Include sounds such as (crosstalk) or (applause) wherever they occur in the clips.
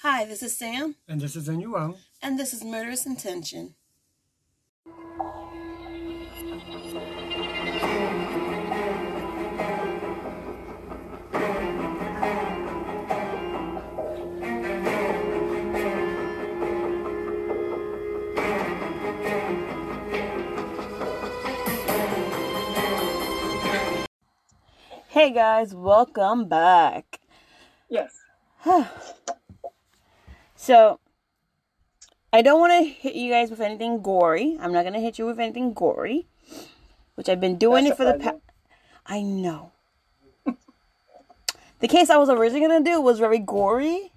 Hi, this is Sam, And this is Yuang. and this is Murderous Intention. Hey guys, welcome back. Yes. (sighs) (laughs) So, I don't want to hit you guys with anything gory. I'm not going to hit you with anything gory, which I've been doing That's it for the past. I know. the case I was originally going to do was very gory,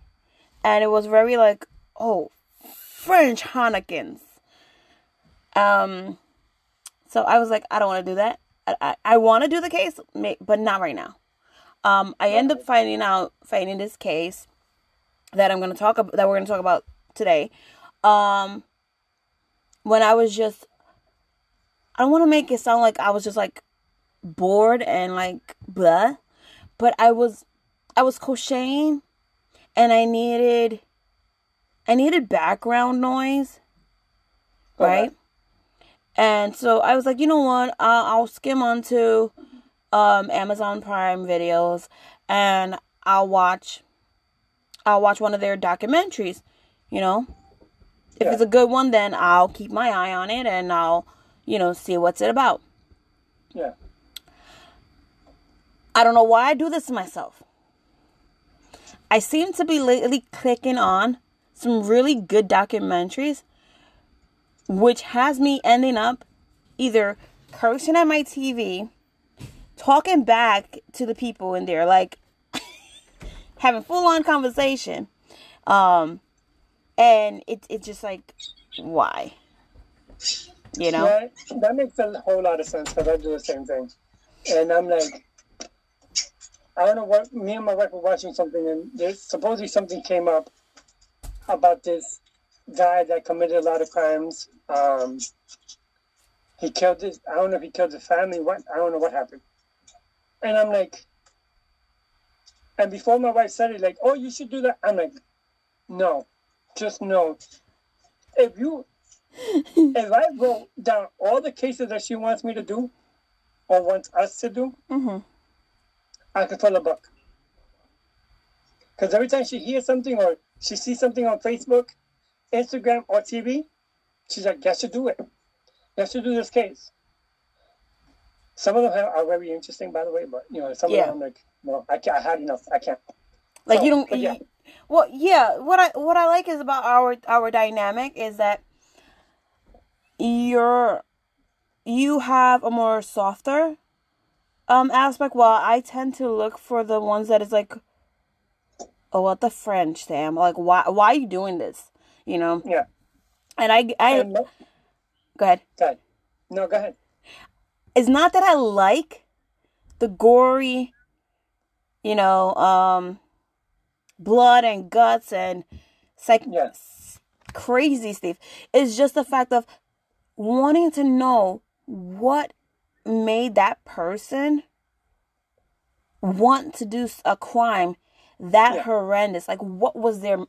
and it was very like, oh, French Hanekins. Um, so I was like, I don't want to do that. I, I, I want to do the case, but not right now. Um, I end up finding out, finding this case that I'm going to talk about, that we're going to talk about today. Um, when I was just, I don't want to make it sound like I was just like bored and like blah, but I was, I was crocheting and I needed, I needed background noise, right? And so I was like, you know what? I'll, I'll skim onto um, Amazon Prime videos and I'll watch I'll watch one of their documentaries, you know. If Yeah. it's a good one, then I'll keep my eye on it and I'll, you know, see what's it about. Yeah. I don't know why I do this to myself. I seem to be lately clicking on some really good documentaries, which has me ending up either cursing at my TV, talking back to the people in there, like having full on conversation. Um, and it's it's just like, why? You know? Yeah, that makes a whole lot of sense because I do the same thing. And I'm like, I don't know what, me and my wife were watching something and there's supposedly something came up about this guy that committed a lot of crimes. Um, he killed his, I don't know if he killed his family, what, I don't know what happened. And I'm like, and before my wife said it, like, oh, you should do that. I'm like, no, just no. If you, (laughs) if I wrote down all the cases that she wants me to do, or wants us to do, mm-hmm. I could fill a book. Because every time she hears something or she sees something on Facebook, Instagram, or TV, she's like, "You should do it. You should do this case." Some of them are are very interesting, by the way, but you know, some Yeah. of them I'm like, "No, I can't. I had enough. I can't." Like So, you don't. yeah. y- Well, yeah. What I what I like is about our our dynamic is that you're you have a more softer um aspect, while I tend to look for the ones that is like, oh, what the French, Sam? Like, why why are you doing this? You know. Yeah. And I I no, go ahead. go ahead. No, go ahead. it's not that I like the gory, you know, um, blood and guts and psych Yeah. crazy stuff. It's just the fact of wanting to know what made that person want to do a crime that Yeah. horrendous. Like, what was their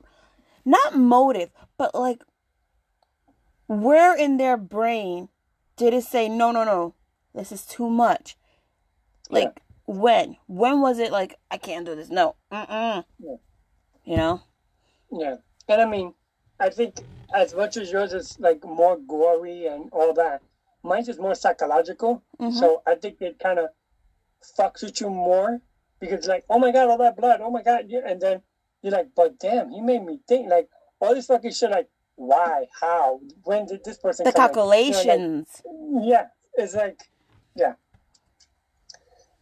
not motive, but like, where in their brain did it say, no, no, no, this is too much? Like, when? When was it like, I can't do this? No. Mm-mm. Yeah. You know? Yeah, and I mean, I think as much as yours is like more gory and all that, mine's is more psychological. Mhm. So I think it kind of fucks with you more because like, oh my god, all that blood, oh my god, yeah, and then you're like, but damn, he made me think like all this fucking shit, like why, how, when did this person? The in? You know, like, calculations. yeah, it's like, yeah.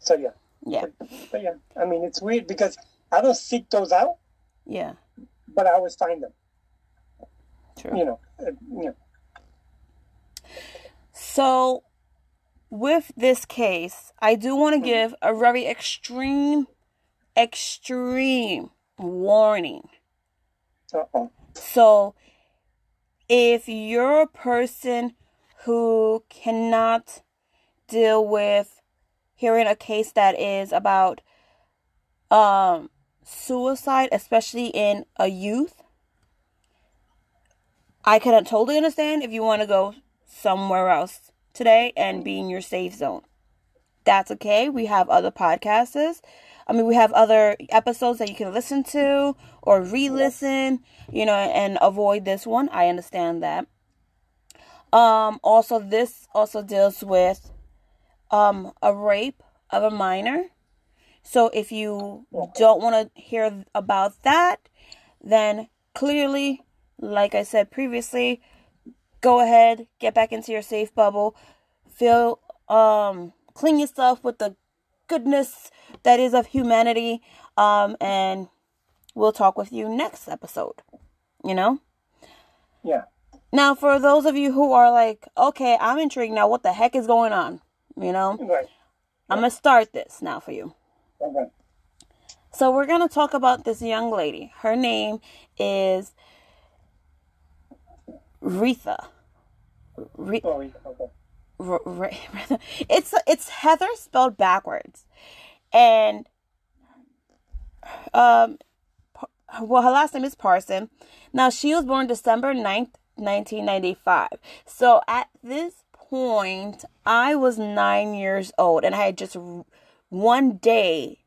So yeah, yeah. but yeah, I mean, it's weird because I don't seek those out, Yeah. but I always find them. True. You know, uh, you know. So, with this case, I do want to give a very extreme, extreme warning. Uh-oh. So, if you're a person who cannot deal with hearing a case that is about um suicide, especially in a youth, I can totally understand if you want to go somewhere else today and be in your safe zone. That's okay. We have other podcasts. I mean, we have other episodes that you can listen to or re listen, you know, and avoid this one. I understand that. Um, also, this also deals with um, a rape of a minor. So if you don't want to hear about that, then clearly, like I said previously, go ahead, get back into your safe bubble, feel um clean yourself with the goodness that is of humanity um and we'll talk with you next episode. You know? Yeah. Now, for those of you who are like, okay, I'm intrigued now, what the heck is going on? You know? Right. I'm going to start this now for you. Okay. So, we're going to talk about this young lady. Her name is Retha. Re- Sorry. Okay. R- R- it's it's Heather spelled backwards, and um, well, her last name is Parson. Now she was born December 9th, nineteen ninety five. So at this point, I was nine years old, and I had just one day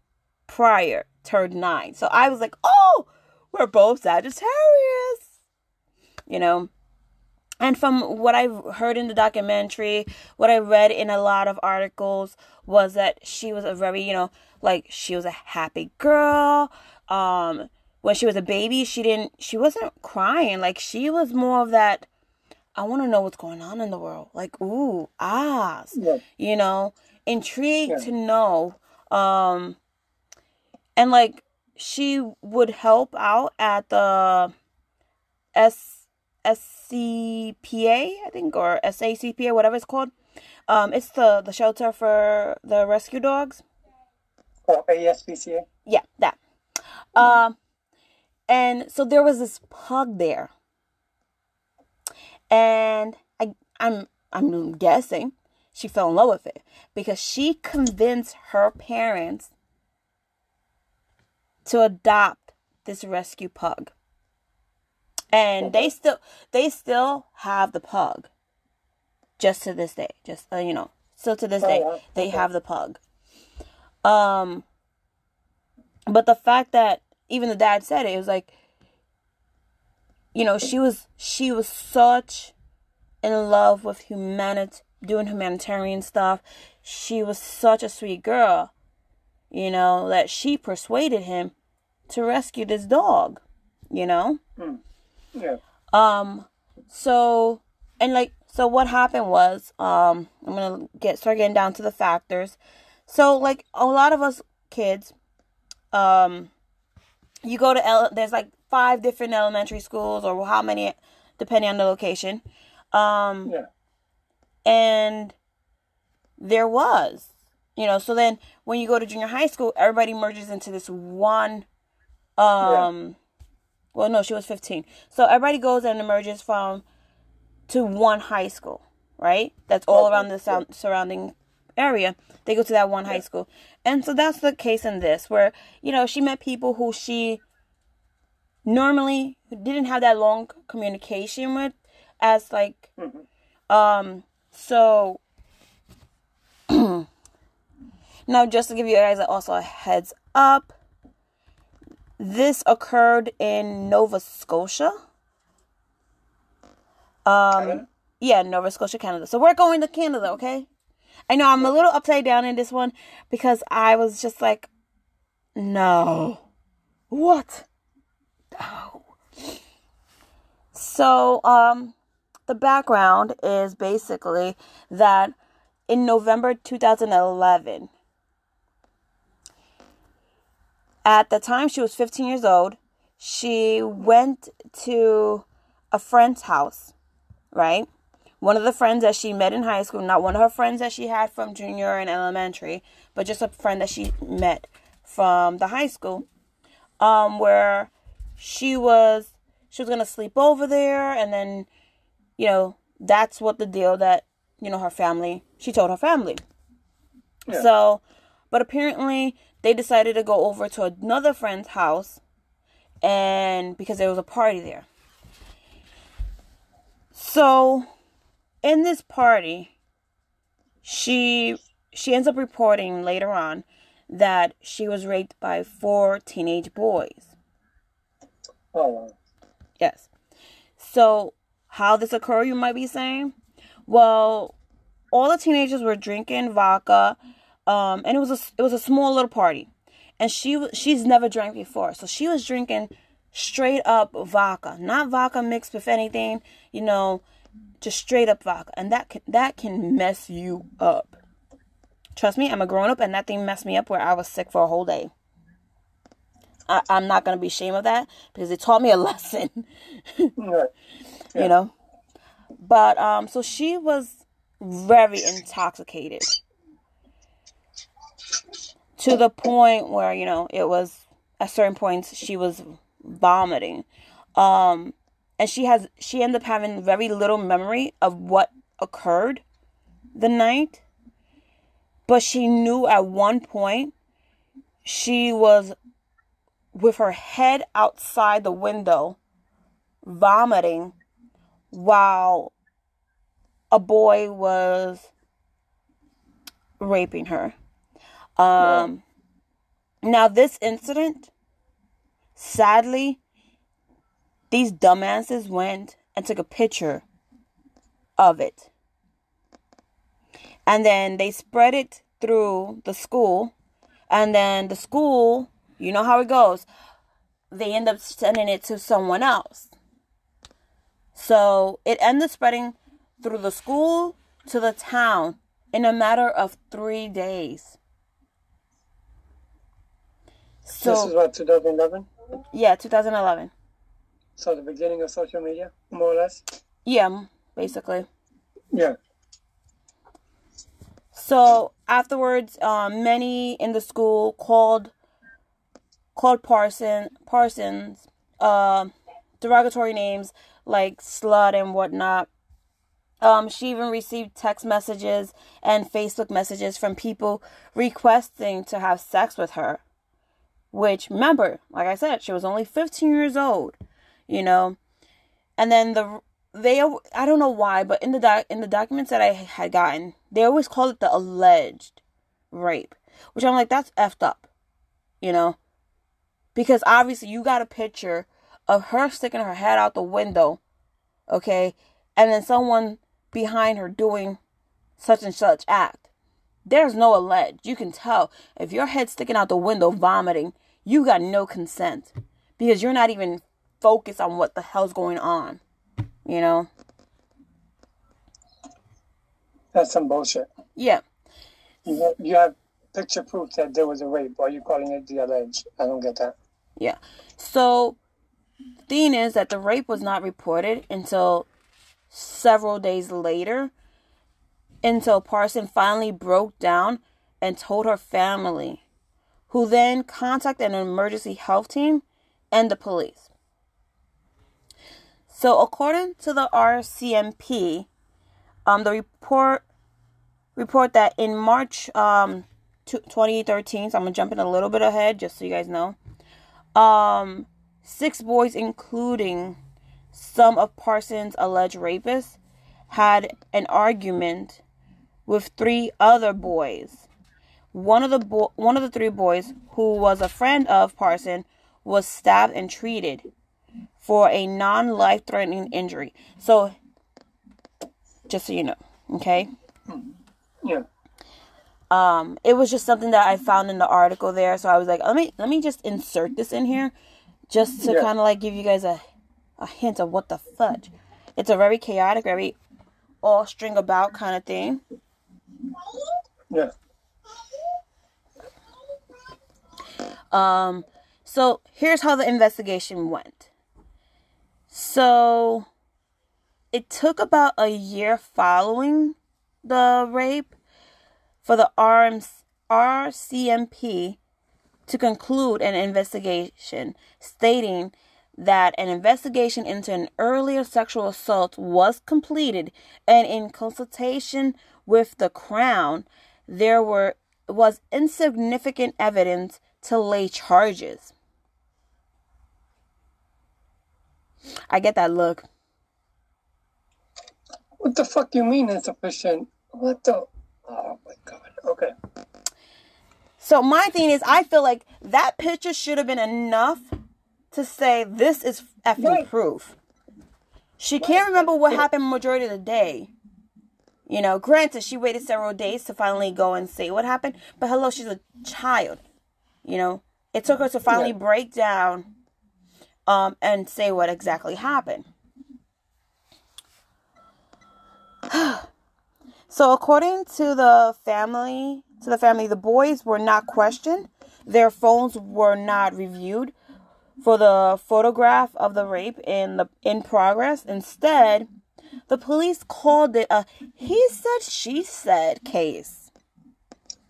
prior turned nine. So I was like, oh, we're both Sagittarius, you know. And from what I've heard in the documentary, what I read in a lot of articles was that she was a very, you know, like she was a happy girl. Um, when she was a baby, she didn't, she wasn't crying. Like she was more of that. I want to know what's going on in the world. Like, ooh, ah, Yeah. you know, intrigued Yeah. to know. Um, and like she would help out at the S SCPA, I think, or SACPA, whatever it's called. Um, it's the the shelter for the rescue dogs. Oh, ASPCA. Yeah, that. Um, and so there was this pug there, and I I'm I'm guessing she fell in love with it because she convinced her parents to adopt this rescue pug. And they still they still have the pug. Just to this day, just uh, you know, still to this Oh, day they have the pug. Um but the fact that even the dad said it, it was like you know, she was she was such in love with humanity doing humanitarian stuff. She was such a sweet girl, you know, that she persuaded him to rescue this dog, you know? Yeah. Um so and like so what happened was um I'm going to get start getting down to the factors. So like a lot of us kids um you go to ele- there's like five different elementary schools or how many depending on the location. Um Yeah. and there was you know so then when you go to junior high school everybody merges into this one um well no she was 15 so everybody goes and emerges from to one high school right? That's all Okay, around the sound, surrounding area. They go to that one high school and so that's the case in this where you know she met people who she normally didn't have that long communication with as like um so (clears throat) now just to give you guys also a heads up this occurred in nova scotia. Um Canada? yeah nova scotia canada. So we're going to canada okay i know i'm a little upside down in this one because i was just like no. What? No. So um the background is basically that in November 2011, at the time she was 15 years old, she went to a friend's house, right? One of the friends that she met in high school, not one of her friends that she had from junior and elementary, but just a friend that she met from the high school, um, where she was she was gonna sleep over there, and then you know, that's what the deal that, you know, her family, she told her family. Yeah. So, but apparently they decided to go over to another friend's house and because there was a party there. So, in this party, she she ends up reporting later on that she was raped by four teenage boys. Oh. Yes. So, how this occurred, you might be saying? Well, all the teenagers were drinking vodka, um, and it was a it was a small little party, and she she's never drank before, so she was drinking straight up vodka, not vodka mixed with anything, you know, just straight up vodka, and that can that can mess you up. Trust me, I'm a grown up, and that thing messed me up where I was sick for a whole day. I, am not gonna be ashamed of that because it taught me a (laughs) lesson. Right. (laughs) You know, but um, so she was very intoxicated to the point where you know it was at certain points she was vomiting um and she has she ended up having very little memory of what occurred the night but she knew at one point she was with her head outside the window vomiting while a boy was raping her. Um, now this incident, sadly, these dumbasses went and took a picture of it. And then they spread it through the school. And then the school, you know how it goes, they end up sending it to someone else. So it ended spreading through the school to the town in a matter of three days. So, this is what, 2011? Yeah, 2011. So the beginning of social media, more or less? Yeah, basically. Yeah. So afterwards, um, many in the school called called Parson Parsons uh, derogatory names like slut and whatnot. Um, she even received text messages and Facebook messages from people requesting to have sex with her. Which, remember, like I said, she was only 15 years old, you know. And then the they I don't know why, but in the doc, in the documents that I had gotten, they always called it the alleged rape, which I'm like that's effed up, you know, because obviously you got a picture of her sticking her head out the window, okay, and then someone behind her doing such and such act. There's no alleged. You can tell if your head sticking out the window vomiting, you got no consent because you're not even focused on what the hell's going on. You know? That's some bullshit. Yeah. You have, you have picture proof that there was a rape. Why are you calling it the alleged? I don't get that. Yeah. So, the thing is that the rape was not reported until several days later until Parson finally broke down and told her family, who then contacted an emergency health team and the police. So, according to the RCMP, um, the report report that in March um 2013, so I'm gonna jump in a little bit ahead just so you guys know. Um, six boys, including some of Parsons' alleged rapists had an argument with three other boys. One of the bo- one of the three boys, who was a friend of Parson, was stabbed and treated for a non-life-threatening injury. So, just so you know, okay? Yeah. Um, it was just something that I found in the article there, so I was like, let me let me just insert this in here, just to yeah. kind of like give you guys a a hint of what the fudge. It's a very chaotic, very all string about kind of thing. Yeah. Um, so here's how the investigation went. So it took about a year following the rape for the RMs, RCMP to conclude an investigation stating that an investigation into an earlier sexual assault was completed and in consultation with the crown there were was insignificant evidence to lay charges. I get that look. What the fuck you mean insufficient? What the? Oh my god. Okay. So my thing is, I feel like that picture should have been enough to say this is effing Right. proof. She can't remember what happened majority of the day. You know, granted, she waited several days to finally go and say what happened, but hello, she's a child. You know, it took her to finally Yeah. break down um, and say what exactly happened. (sighs) so, according to the family, to the family, the boys were not questioned. Their phones were not reviewed for the photograph of the rape in the in progress. Instead, the police called it a he said she said case.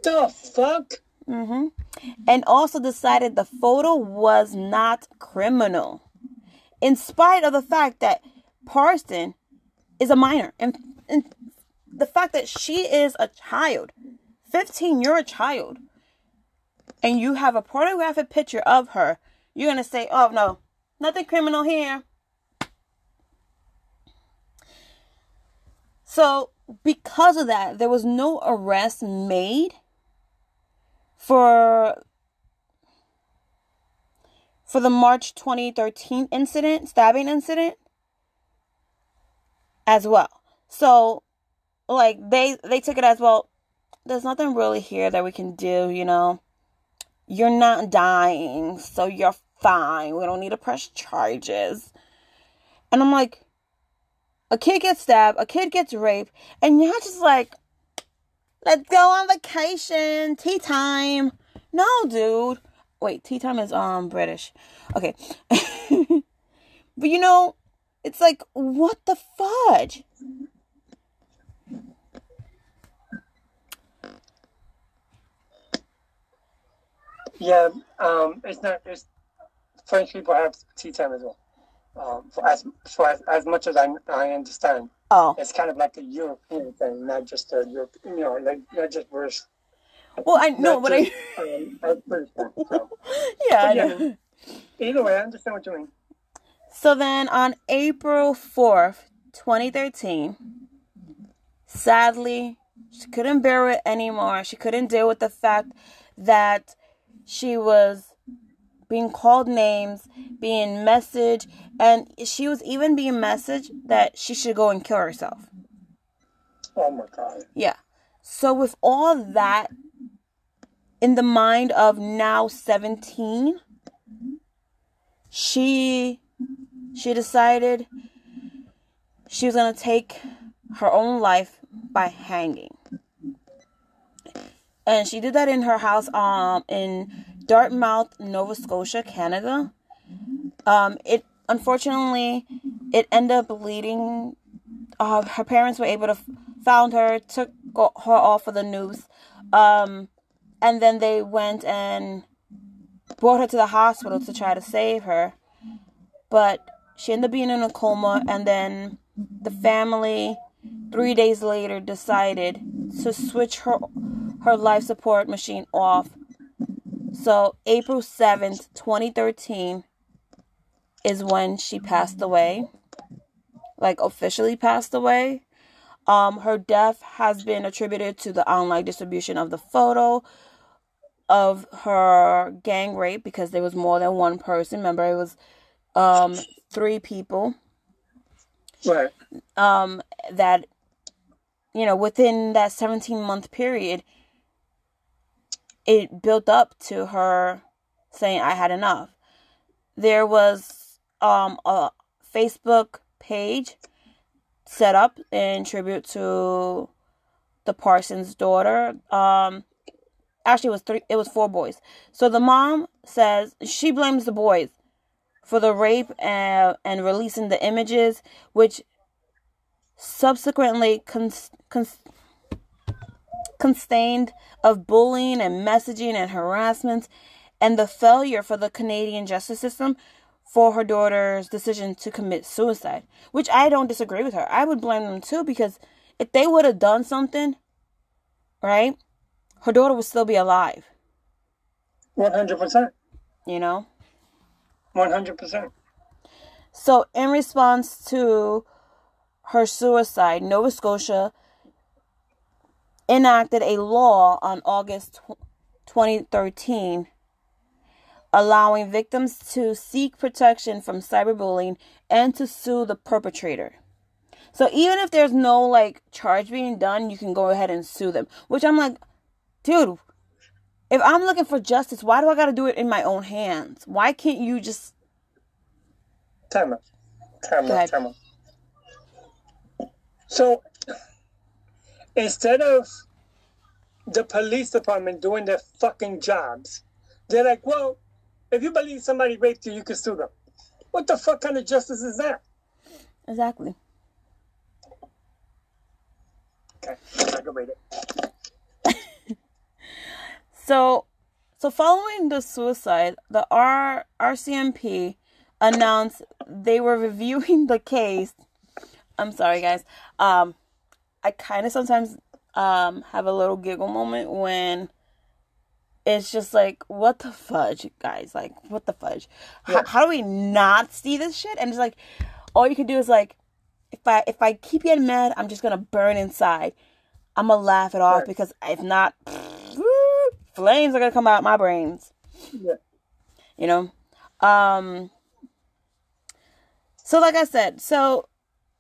The fuck? Hmm And also decided the photo was not criminal, in spite of the fact that Parson is a minor, and, and the fact that she is a child, fifteen, you're a child, and you have a pornographic picture of her. You're gonna say, "Oh no, nothing criminal here." So, because of that, there was no arrest made for for the March 2013 incident, stabbing incident as well. So like they they took it as well there's nothing really here that we can do, you know. You're not dying, so you're fine. We don't need to press charges. And I'm like a kid gets stabbed, a kid gets raped, and you're just like Let's go on vacation. Tea time. No, dude. Wait, tea time is um British. Okay. (laughs) but you know, it's like what the fudge? Yeah. Um. It's not. It's French people have tea time as well. Um. For as for as, as much as I I understand, Oh. it's kind of like a European thing, not just a Europe. You know, like not just British. Well, I know, not but I um, thing. So. (laughs) yeah, I. Either way, I understand what you mean. So then on April 4th, 2013, sadly, she couldn't bear it anymore. She couldn't deal with the fact that she was being called names, being messaged, and she was even being messaged that she should go and kill herself. Oh my god. Yeah. So with all that in the mind of now 17, she she decided she was going to take her own life by hanging. And she did that in her house um in Dartmouth, Nova Scotia, Canada. Um it unfortunately it ended up leading uh, her parents were able to f- found her, took go- her off of the news, um, and then they went and brought her to the hospital to try to save her, but she ended up being in a coma, and then the family three days later decided to switch her her life support machine off. So April seventh, twenty thirteen, is when she passed away like officially passed away. Um, her death has been attributed to the online distribution of the photo of her gang rape because there was more than one person. Remember, it was um, three people Right. um, that, you know, within that 17 month period, it built up to her saying, I had enough. There was um, a Facebook page set up in tribute to the Parsons daughter. Um, actually, it was three. It was four boys. So the mom says she blames the boys for the rape and, and releasing the images, which subsequently cons, cons, constained of bullying and messaging and harassment, and the failure for the Canadian justice system for her daughter's decision to commit suicide, which I don't disagree with her. I would blame them too because if they would have done something, right, her daughter would still be alive. One hundred percent. You know. One hundred percent. So, in response to her suicide, Nova Scotia enacted a law on August 2013 allowing victims to seek protection from cyberbullying and to sue the perpetrator. So even if there's no like charge being done, you can go ahead and sue them. Which I'm like, dude, if I'm looking for justice, why do I got to do it in my own hands? Why can't you just time out, time out, time out. So instead of the police department doing their fucking jobs, they're like, well, if you believe somebody raped you, you can sue them. What the fuck kind of justice is that? exactly? Okay, I can read it. (laughs) So, so following the suicide, the R RCMP announced they were reviewing the case. I'm sorry, guys. Um, I kind of sometimes um have a little giggle moment when it's just like, what the fudge, guys? Like, what the fudge? How, Yeah. how do we not see this shit? And it's like, all you can do is like, if I if I keep getting mad, I'm just gonna burn inside. I'm gonna laugh it off Right. because if not, (sniffs) flames are gonna come out my brains. Yeah. You know. Um. So, like I said, so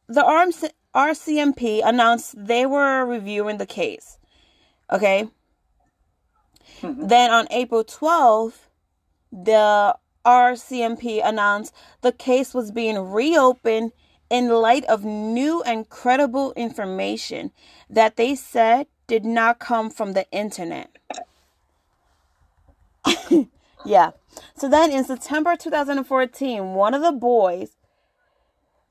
the RMC, RCMP announced they were reviewing the case. Okay. Mm-hmm. Then on April 12th, the RCMP announced the case was being reopened in light of new and credible information that they said did not come from the internet. (laughs) yeah. So then in September 2014, one of the boys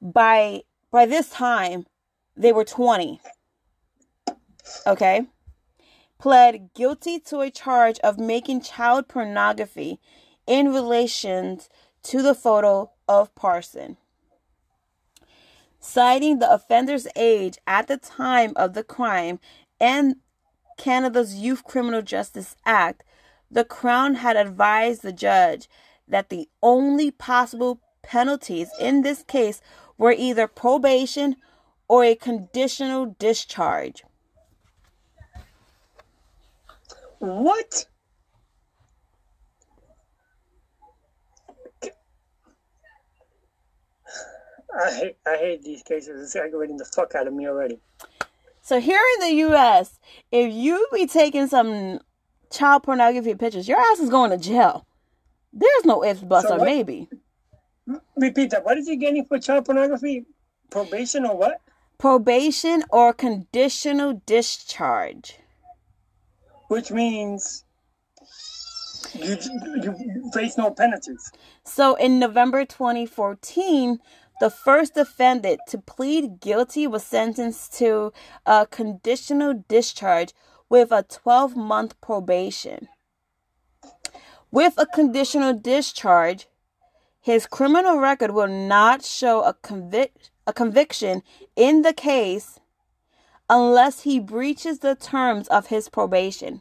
by by this time they were 20. Okay? pled guilty to a charge of making child pornography in relation to the photo of Parson. Citing the offender's age at the time of the crime and Canada's Youth Criminal Justice Act, the Crown had advised the judge that the only possible penalties in this case were either probation or a conditional discharge. What? I hate I hate these cases. It's aggravating the fuck out of me already. So here in the U.S., if you be taking some child pornography pictures, your ass is going to jail. There's no ifs, buts, So or what- maybe. Repeat that. What is he getting for child pornography? Probation or what? Probation or conditional discharge. Which means you you face no penalties. So in November 2014, the first defendant to plead guilty was sentenced to a conditional discharge with a 12 month probation. With a conditional discharge, his criminal record will not show a, convic- a conviction in the case unless he breaches the terms of his probation.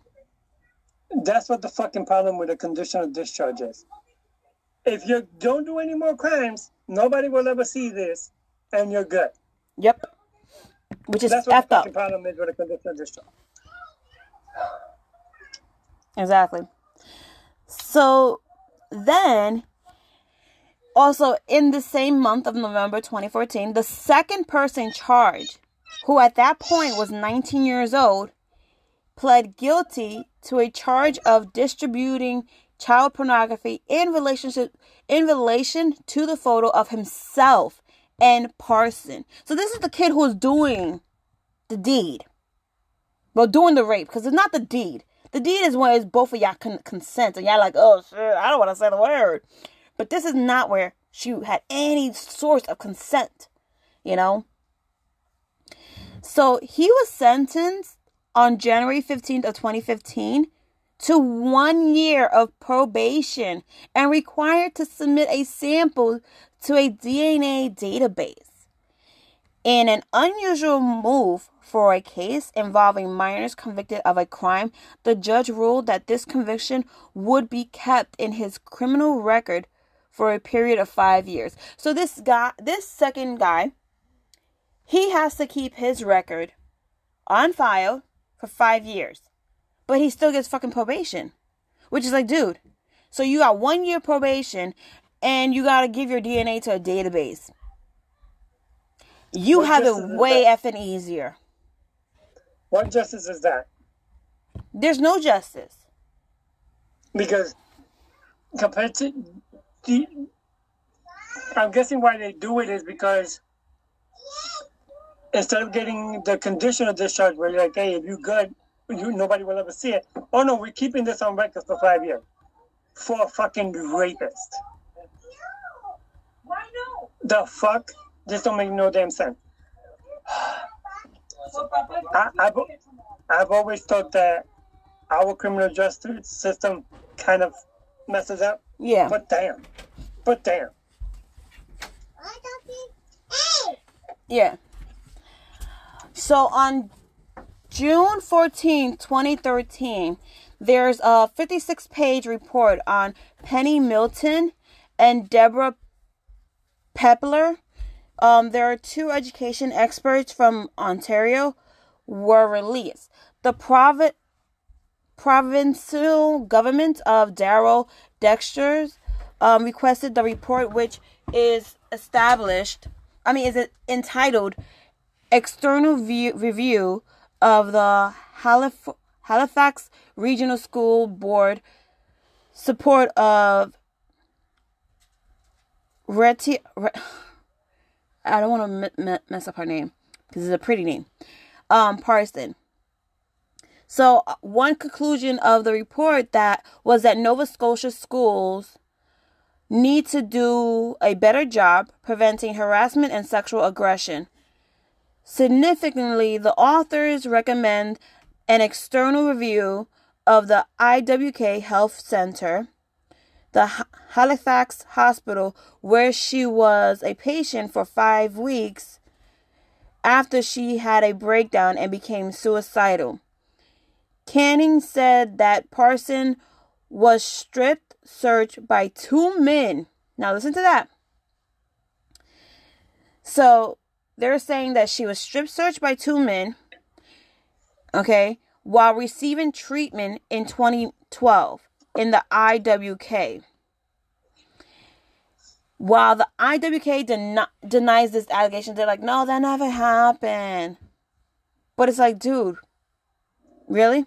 That's what the fucking problem with a conditional discharge is. If you don't do any more crimes, nobody will ever see this, and you're good. Yep. Which is That's what effed the up. fucking problem is with a conditional discharge. Exactly. So then, also in the same month of November 2014, the second person charged, who at that point was 19 years old, pled guilty to a charge of distributing child pornography in relationship in relation to the photo of himself and Parson. So this is the kid who was doing the deed. Well, doing the rape because it's not the deed. The deed is when it's both of y'all con- consent and y'all like, oh shit, I don't want to say the word. But this is not where she had any source of consent, you know. So he was sentenced on January 15th of 2015 to one year of probation and required to submit a sample to a DNA database. In an unusual move for a case involving minors convicted of a crime, the judge ruled that this conviction would be kept in his criminal record for a period of five years. So this guy, this second guy, he has to keep his record on file for five years, but he still gets fucking probation, which is like, dude. So you got one year probation, and you got to give your DNA to a database. You What have it way effing easier. What justice is that? There's no justice. Because compared to I'm guessing why they do it is because instead of getting the conditional discharge where you're like, hey, if you're good, you nobody will ever see it. Oh no, we're keeping this on record for five years for a fucking rapist. Why no? The fuck? This don't make no damn sense. I, I've, I've always thought that our criminal justice system kind of messes up. Yeah. But damn. But damn. Yeah. So on June 14, 2013, there's a 56 page report on Penny Milton and Deborah Pepler. Um, there are two education experts from Ontario were released. The provi- provincial government of Darrell Dexter's um, requested the report, which is established. I mean, is it entitled "External View, Review of the Halif- Halifax Regional School Board Support of Reti." Re- (sighs) I don't want to m- m- mess up her name because it's a pretty name. Um, Parson. So uh, one conclusion of the report that was that Nova Scotia schools need to do a better job preventing harassment and sexual aggression. Significantly, the authors recommend an external review of the IWK Health Center, the Ha- Halifax Hospital, where she was a patient for five weeks after she had a breakdown and became suicidal. Canning said that Parson was stripped searched by two men. Now listen to that. So they're saying that she was strip searched by two men, okay, while receiving treatment in 2012 in the IWK. While the IWK den- denies this allegation, they're like, no, that never happened. But it's like, dude, really?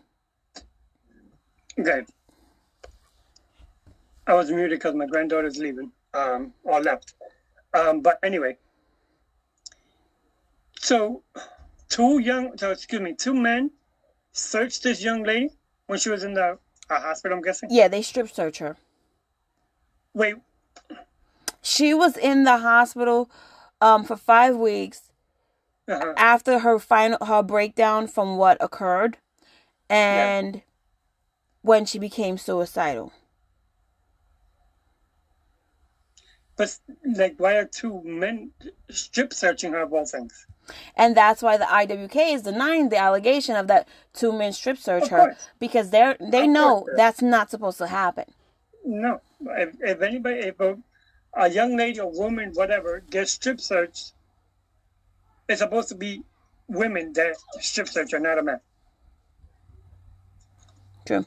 Okay. I was muted because my granddaughter's leaving, um, or left. Um, but anyway, so two young, so excuse me, two men searched this young lady when she was in the uh, hospital. I'm guessing. Yeah, they strip search her. Wait, She was in the hospital um, for five weeks uh after her final her breakdown from what occurred, and when she became suicidal. but like, why are two men strip searching her of all things? And that's why the IWK is denying the allegation of that two men strip search Of her course. because they're they Of know course. that's not supposed to happen. No, if, if anybody, if a, a young lady or woman, whatever, gets strip searched, it's supposed to be women that strip search her, not a man. True.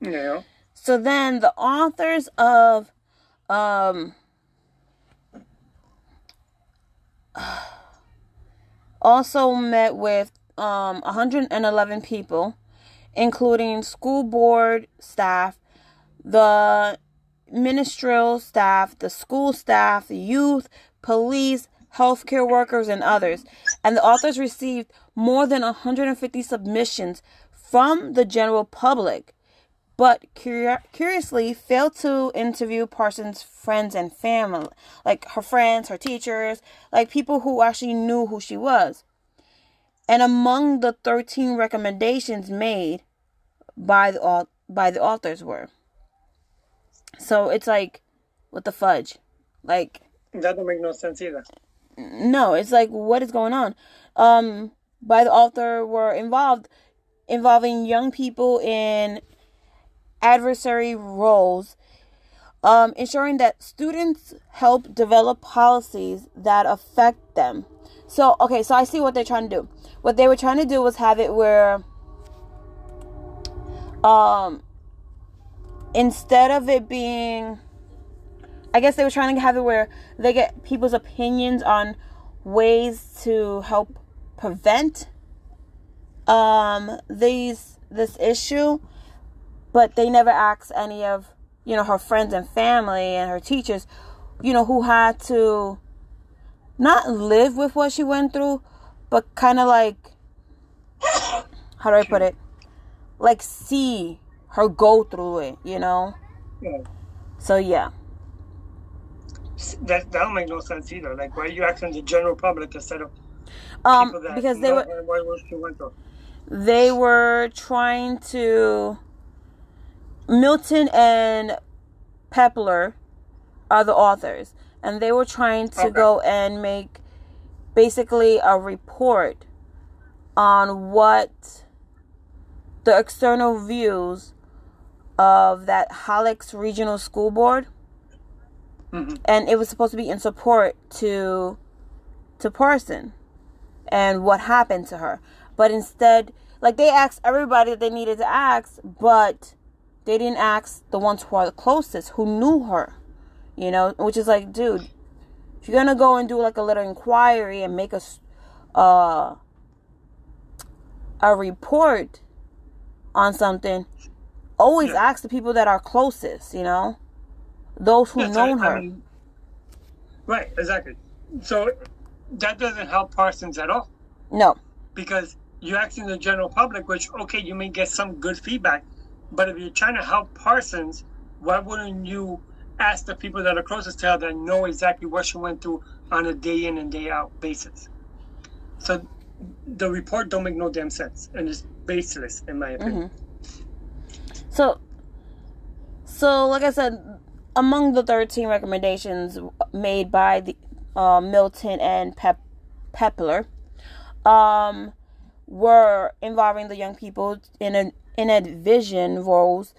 Know? So then the authors of um (sighs) also met with um 111 people including school board staff, the ministerial staff, the school staff, the youth, police, healthcare workers and others. And the authors received more than 150 submissions from the general public but curi- curiously failed to interview Parsons' friends and family, like her friends, her teachers, like people who actually knew who she was. And among the 13 recommendations made by the by the authors were. So it's like, what the fudge? Like, That don't make no sense either. no, it's like what is going on? Um, by the author were involved involving young people in adversary roles, um, ensuring that students help develop policies that affect them. So, okay, so I see what they're trying to do. What they were trying to do was have it where, um, instead of it being, I guess they were trying to have it where they get people's opinions on ways to help prevent um these this issue but they never asked any of you know her friends and family and her teachers you know who had to not live with what she went through but kind of like how do i put it like see her go through it you know Yeah. so yeah That that don't make no sense either. Like, why are you asking the general public instead of um people that because they were what, what she went through? they were trying to Milton and Pepler are the authors and they were trying to Okay. go and make basically a report on what the external views of that Halifax Regional School Board hmm and it was supposed to be in support to to Parson and what happened to her. But instead, like they asked everybody that they needed to ask, but they didn't ask the ones who are the closest, who knew her. You know, which is like, dude, if you're gonna go and do like a little inquiry and make a uh a report on something, always Yeah. ask the people that are closest. You know, those who so, known I her. mean, right, exactly. So that doesn't help Parsons at all no. because you're asking the general public, which okay, you may get some good feedback, but if you're trying to help Parsons, why wouldn't you ask the people that are closest to her that know exactly what she went through on a day in and day out basis? So the report don't make no damn sense and it's baseless in my opinion. So, so like I said, among the thirteen recommendations made by the uh, Milton and Pep Pepler, um, were involving the young people in a in a vision roles,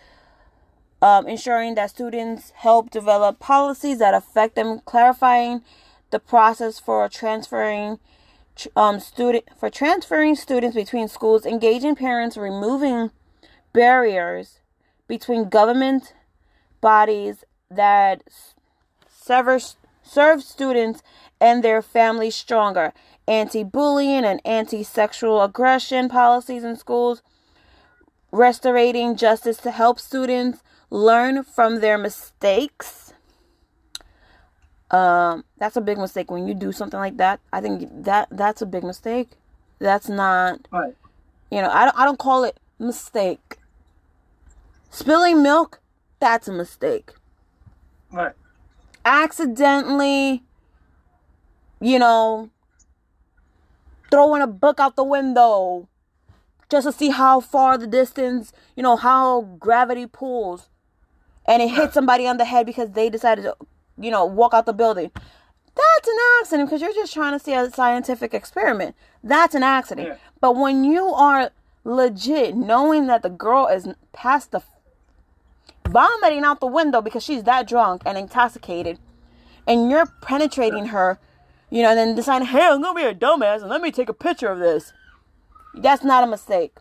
um, ensuring that students help develop policies that affect them, clarifying the process for transferring um, student for transferring students between schools, engaging parents, removing barriers between government bodies that s- severs, serve students and their families stronger, anti-bullying and anti-sexual aggression policies in schools, restorating justice to help students learn from their mistakes. Um, that's a big mistake when you do something like that. I think that that's a big mistake. That's not Right. you know, I don't, I don't call it mistake. Spilling milk, that's a mistake. Right. Accidentally, you know, throwing a book out the window just to see how far the distance, you know, how gravity pulls. And it hit somebody on the head because they decided to, you know, walk out the building. That's an accident because you're just trying to see a scientific experiment. That's an accident. Yeah. But when you are legit knowing that the girl is past the vomiting out the window because she's that drunk and intoxicated, and you're penetrating her, you know, and then deciding, hey, I'm gonna be a dumbass and let me take a picture of this. That's not a mistake.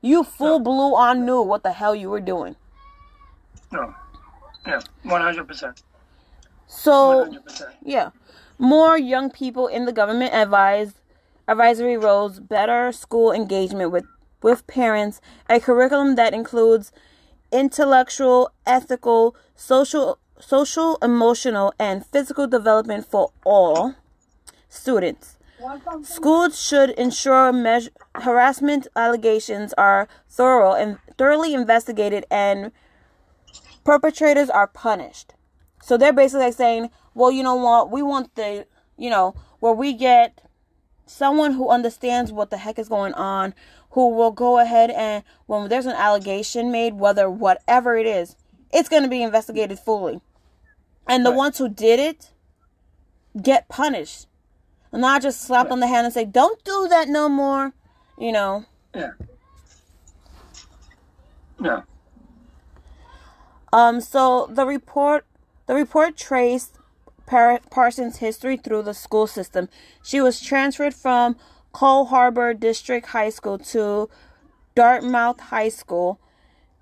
You full blew on knew what the hell you were doing. No. Yeah. One hundred percent. So hundred percent. yeah, more young people in the government advised advisory roles, better school engagement with with parents, a curriculum that includes intellectual, ethical, social, social, emotional, and physical development for all students. Schools should ensure measure, harassment allegations are thorough and thoroughly investigated and perpetrators are punished. So they're basically like saying, well, you know what? We want the, you know, where we get someone who understands what the heck is going on, who will go ahead and when there's an allegation made, whether whatever it is, it's going to be investigated fully. And the Right. ones who did it get punished. Not just slap on the hand and say, "Don't do that no more." You know. Yeah. Yeah. Um. So the report, the report traced Par- Parsons' history through the school system. She was transferred from Cole Harbour District High School to Dartmouth High School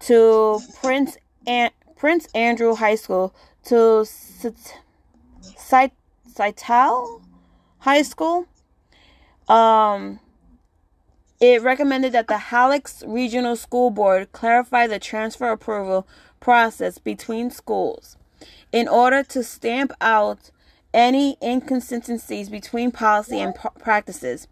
to Prince An- Prince Andrew High School to Citadel High School. Um, it recommended that the Halifax Regional School Board clarify the transfer approval process between schools in order to stamp out any inconsistencies between policy and practices.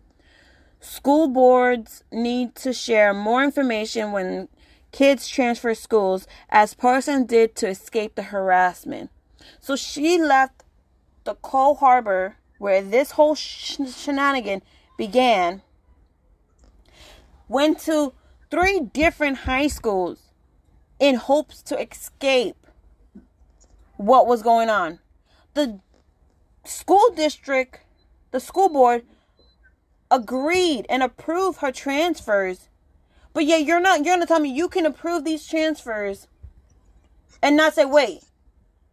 School boards need to share more information when kids transfer schools, as Parsons did to escape the harassment. So she left the Cole Harbour, where this whole sh- shenanigan began, went to three different high schools in hopes to escape what was going on. The school district, the school board agreed and approved her transfers. But yet you're not you're gonna tell me you can approve these transfers and not say, wait,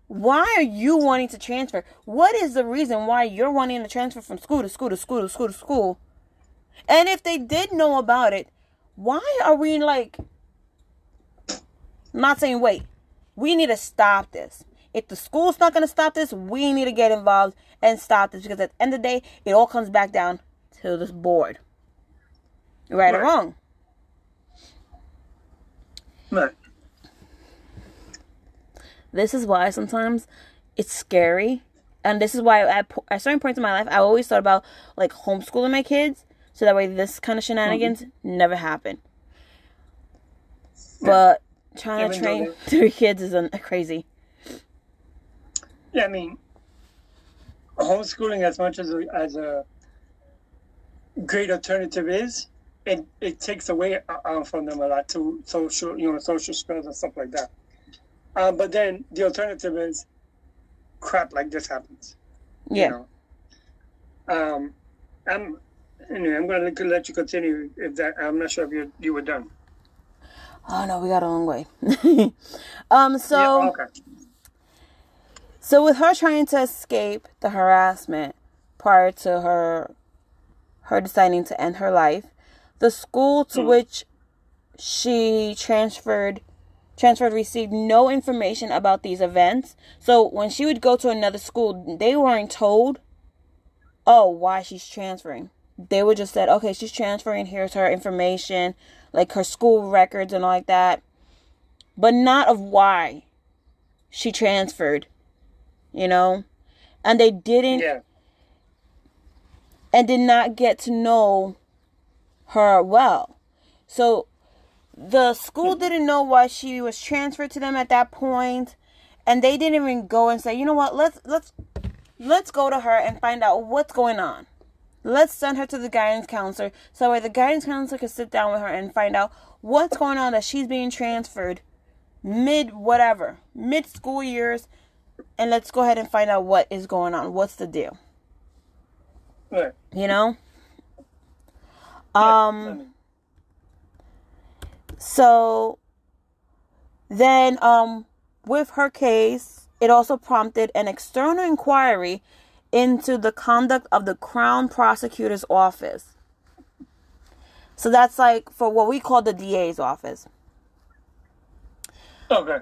why are you wanting to transfer? What is the reason why you're wanting to transfer from school to school to school to school to school? And if they did know about it, why are we like not saying, wait, we need to stop this. If the school's not going to stop this, we need to get involved and stop this because at the end of the day, it all comes back down to this board. Right, right. or wrong. Right. This is why sometimes it's scary. And this is why at, at certain points in my life, I always thought about like homeschooling my kids. So that way this kind of shenanigans mm-hmm. never happen. But trying Even to train (laughs) three kids is un- crazy. Yeah, I mean, homeschooling as much as a, as a great alternative is, it, it takes away uh, from them a lot to social, you know, social skills and stuff like that. Um, but then the alternative is crap like this happens. Yeah. You know? Um, I'm anyway. I'm going to let you continue. If that, I'm not sure if you you were done. Oh no, we got a long way. (laughs) um. So. Yeah, okay. So with her trying to escape the harassment prior to her her deciding to end her life, the school to mm. which she transferred transferred received no information about these events. So when she would go to another school, they weren't told, oh, why she's transferring. They would just said, okay, she's transferring. Here's her information, like her school records and all like that, but not of why she transferred. You know, and they didn't, yeah. and did not get to know her well. So the school didn't know why she was transferred to them at that point, and they didn't even go and say, you know what, let's let's let's go to her and find out what's going on. Let's send her to the guidance counselor so that the guidance counselor can sit down with her and find out what's going on that she's being transferred mid whatever, mid school years, and let's go ahead and find out what is going on. What's the deal? Right. You know? Um so then um with her case, it also prompted an external inquiry into the conduct of the Crown Prosecutor's Office. So that's like for what we call the DA's office. Okay.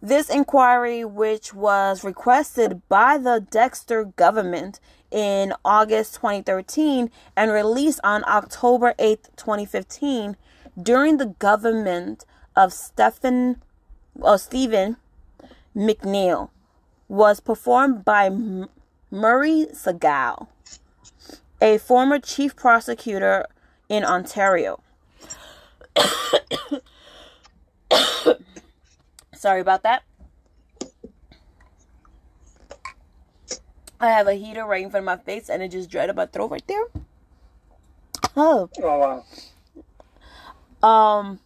This inquiry, which was requested by the Dexter government in August 2013 and released on October 8, 2015, during the government of Stephen, well, Stephen McNeil was performed by M- Murray Segal, a former chief prosecutor in Ontario. (coughs) Sorry about that. I have a heater right in front of my face and it just dried up my throat right there. Oh. Oh wow. Um,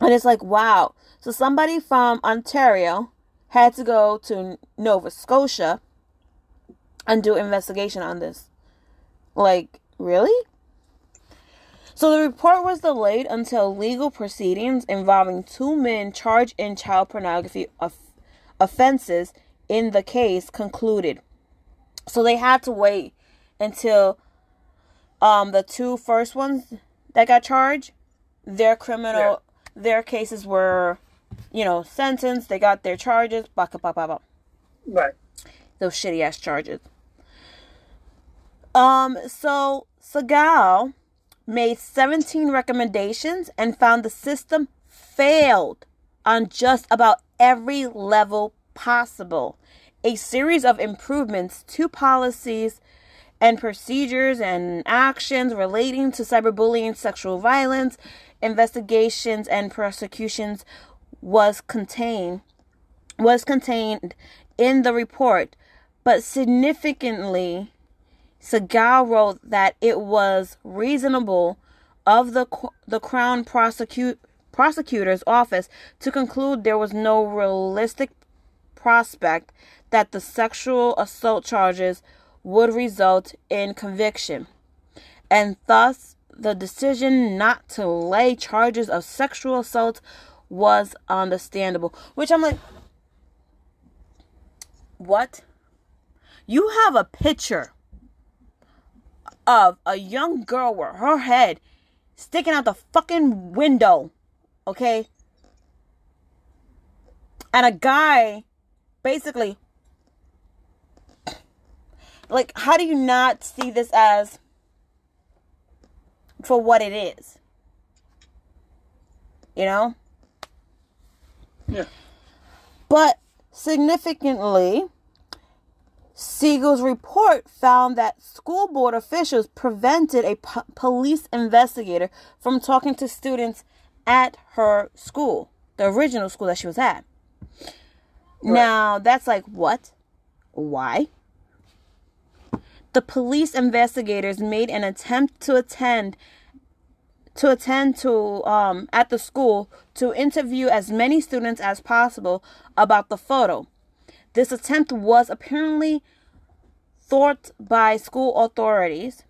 and it's like, wow. So somebody from Ontario had to go to Nova Scotia and do investigation on this. Like, really? So the report was delayed until legal proceedings involving two men charged in child pornography of- offenses in the case concluded. So they had to wait until um the two first ones that got charged, their criminal yeah. their cases were, you know, sentenced, they got their charges, blah blah blah blah. Right. Those shitty ass charges. Um so Segal made 17 recommendations and found the system failed on just about every level possible. A series of improvements to policies and procedures and actions relating to cyberbullying, sexual violence, investigations and prosecutions was contained was contained in the report, but significantly Segal wrote that it was reasonable of the the Crown prosecute, prosecutor's office to conclude there was no realistic prospect that the sexual assault charges would result in conviction, and thus the decision not to lay charges of sexual assault was understandable. Which I'm like, what? You have a picture of a young girl with her head sticking out the fucking window, okay? And a guy basically like how do you not see this as for what it is? You know? Yeah. But significantly, Segal's report found that school board officials prevented a po- police investigator from talking to students at her school, the original school that she was at. Right. Now, that's like, what? Why? The police investigators made an attempt to attend to attend to um, at the school to interview as many students as possible about the photo. This attempt was apparently thought by school authorities.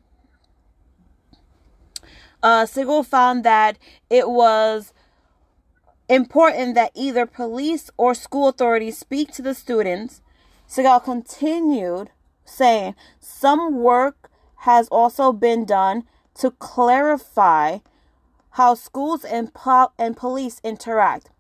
Uh, Segal found that it was important that either police or school authorities speak to the students. Segal continued saying, Some work has also been done to clarify how schools and, po- and police interact.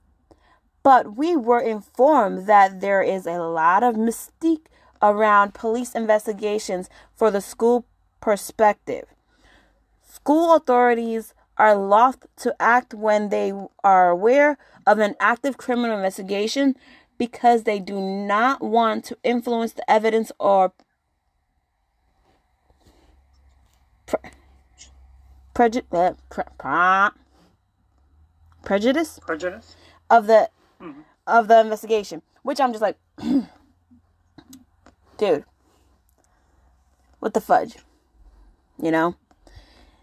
But we were informed that there is a lot of mystique around police investigations for the school perspective. School authorities are loath to act when they are aware of an active criminal investigation because they do not want to influence the evidence or pre- preju- uh, pre- prejudice prejudice of the mm-hmm. of the investigation, which I'm just like, (clears throat) dude, what the fudge, you know?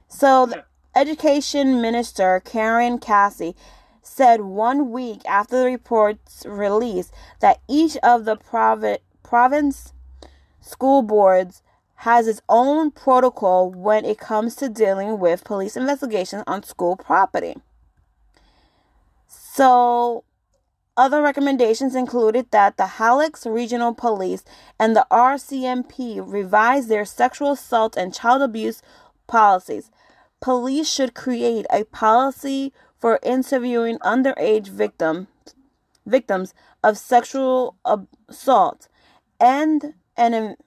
So the education minister Karen Casey said one week after the report's release that each of the provi- province school boards has its own protocol when it comes to dealing with police investigations on school property. So, other recommendations included that the Halifax Regional Police and the RCMP revise their sexual assault and child abuse policies. Police should create a policy for interviewing underage victim, victims of sexual assault and an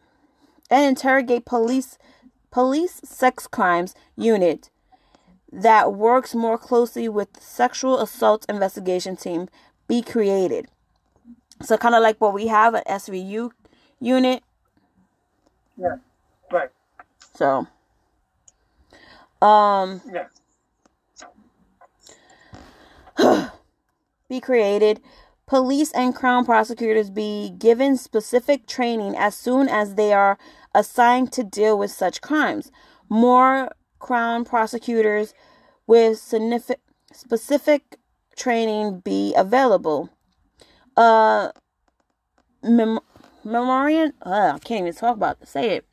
and interrogate police police sex crimes unit that works more closely with the sexual assault investigation team be created. So kind of like what we have at SVU unit. Yeah. Right. So um yeah. (sighs) be created. Police and crown prosecutors be given specific training as soon as they are assigned to deal with such crimes. More Crown prosecutors with specific training be available. Uh, mem- memoriam. Uh, I can't even talk about say it.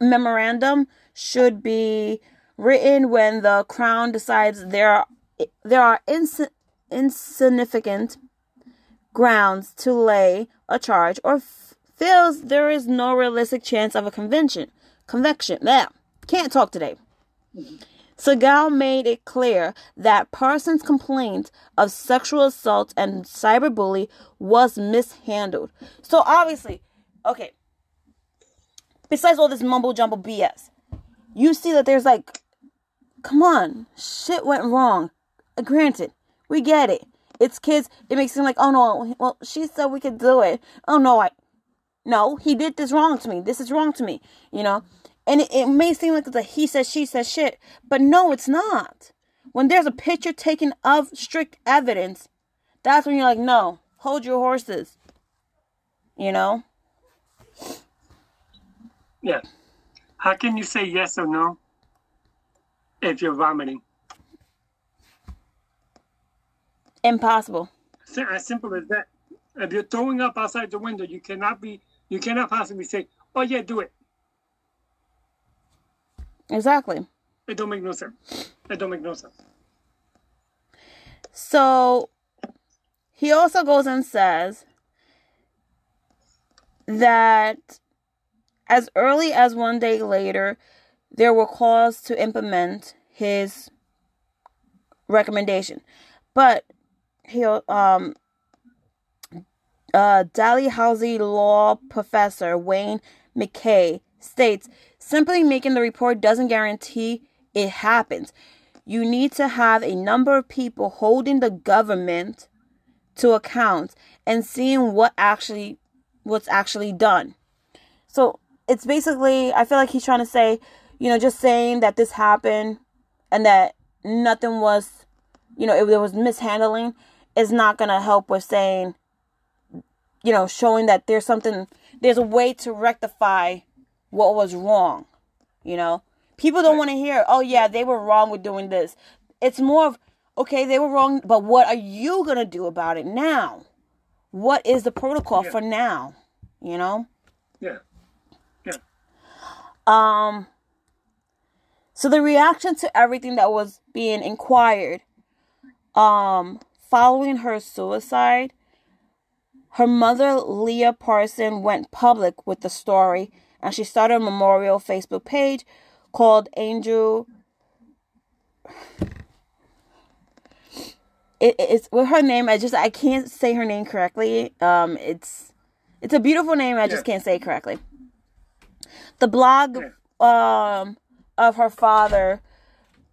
Memorandum should be written when the crown decides there are there are ins- insignificant grounds to lay a charge or f- feels there is no realistic chance of a convention conviction. Yeah, can't talk today. Segal made it clear that Parsons' complaint of sexual assault and cyberbully was mishandled. So obviously, okay. Besides all this mumble jumble BS, you see that there's like, come on, shit went wrong. Granted, we get it. It's kids. It makes it seem like, oh no, well, she said we could do it. Oh no, I, no, he did this wrong to me. This is wrong to me. You know, and it, it may seem like a he said, she said shit, but no, it's not. When there's a picture taken of strict evidence, that's when you're like, no, hold your horses. You know? Yeah. How can you say yes or no if you're vomiting? Impossible. As simple as that. If you're throwing up outside the window, you cannot be, you cannot possibly say, "Oh yeah, do it." Exactly. It don't make no sense. It don't make no sense. So he also goes and says that as early as one day later, there were calls to implement his recommendation. But he um uh Dalhousie law professor Wayne MacKay states simply making the report doesn't guarantee it happens. You need to have a number of people holding the government to account and seeing what actually what's actually done. So it's basically I feel like he's trying to say, you know, just saying that this happened and that nothing was, you know, it, there was mishandling is not going to help with saying you know, showing that there's something there's a way to rectify what was wrong. You know, people don't want to hear, "Oh yeah, they were wrong with doing this." It's more of, "Okay, they were wrong, but what are you going to do about it now? What is the protocol Yeah. for now?" You know? Yeah. Yeah. Um so the reaction to everything that was being inquired um following her suicide her mother Leah Parson went public with the story and she started a memorial Facebook page called Angel it, it's with her name I just I can't say her name correctly um it's it's a beautiful name I just Yeah. can't say it correctly the blog um, of her father,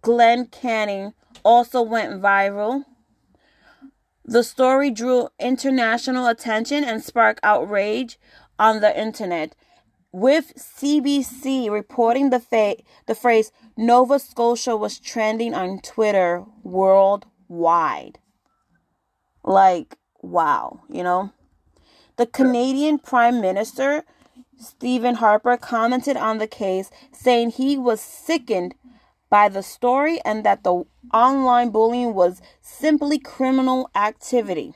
Glenn Canning, also went viral. The story drew international attention and sparked outrage on the internet, with CBC reporting the, fa- the phrase Nova Scotia was trending on Twitter worldwide. Like, wow, you know? The Canadian Prime Minister Stephen Harper commented on the case, saying he was sickened by the story and that the online bullying was simply criminal activity.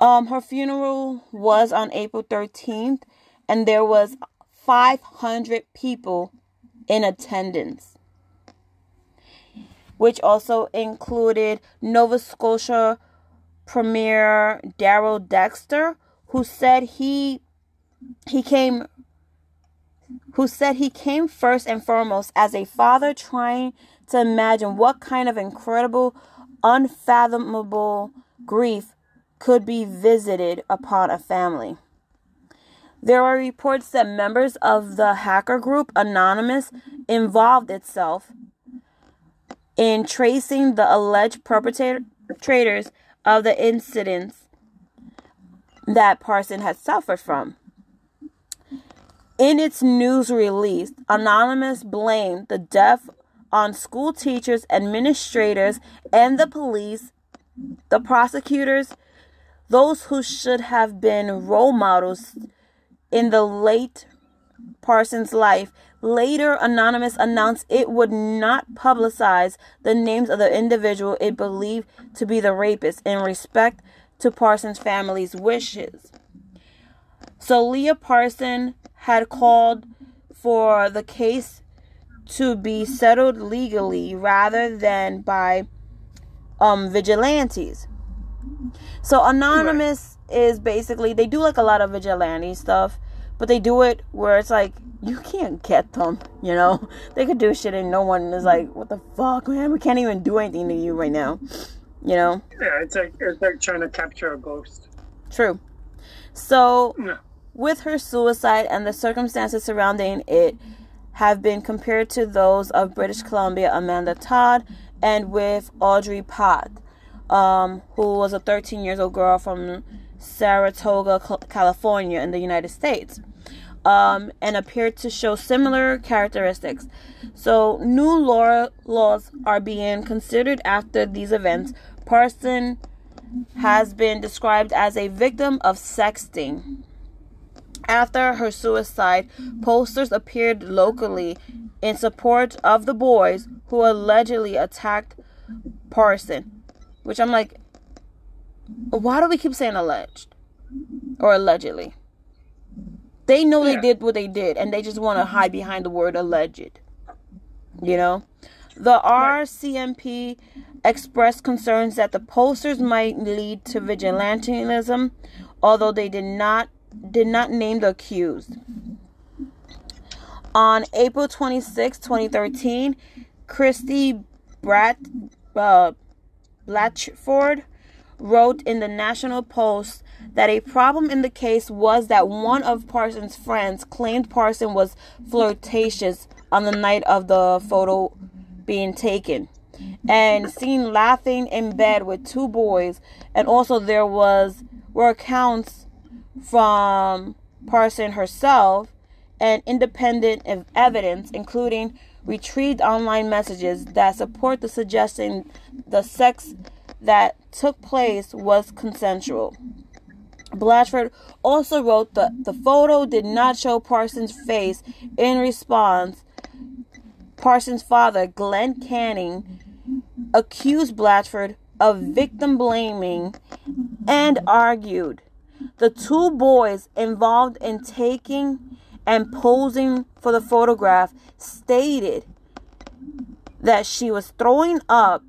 Um, her funeral was on April 13th, and there was 500 people in attendance, which also included Nova Scotia Premier Darrell Dexter, who said he he came who said he came first and foremost as a father trying to imagine what kind of incredible unfathomable grief could be visited upon a family there are reports that members of the hacker group anonymous involved itself in tracing the alleged perpetrators of the incidents that Parson had suffered from. In its news release, Anonymous blamed the death on school teachers, administrators, and the police, the prosecutors, those who should have been role models in the late Parsons' life, Later, Anonymous announced it would not publicize the names of the individual it believed to be the rapist in respect to Parsons' family's wishes. So, Leah Parson had called for the case to be settled legally rather than by um, vigilantes. So, Anonymous right. is basically, they do like a lot of vigilante stuff, but they do it where it's like, you can't get them, you know? (laughs) They could do shit and no one is like, what the fuck, man? We can't even do anything to you right now, (sniffs) you know? Yeah, it's like, it's like trying to capture a ghost. True. So, yeah. With her suicide and the circumstances surrounding it have been compared to those of British Columbia Amanda Todd and with Audrie Pott, um, who was a 13 years old girl from Saratoga, California, in the United States um, and appeared to show similar characteristics. So, new law, laws are being considered after these events. Parson has been described as a victim of sexting. After her suicide, posters appeared locally in support of the boys who allegedly attacked Parson. Which I'm like, why do we keep saying alleged or allegedly? They know yeah. they did what they did, and they just want to hide behind the word alleged. You know, the RCMP expressed concerns that the posters might lead to vigilantism, although they did not did not name the accused. On April 26, 2013, Christie Brat, uh, Blatchford wrote in the National Post that a problem in the case was that one of Parsons' friends claimed Parson was flirtatious on the night of the photo being taken and seen laughing in bed with two boys and also there was were accounts from Parson herself and independent evidence including retrieved online messages that support the suggestion the sex that took place was consensual. Blatchford also wrote that the photo did not show Parsons' face. In response, Parsons' father, Glenn Canning, accused Blatchford of victim blaming and argued the two boys involved in taking and posing for the photograph stated that she was throwing up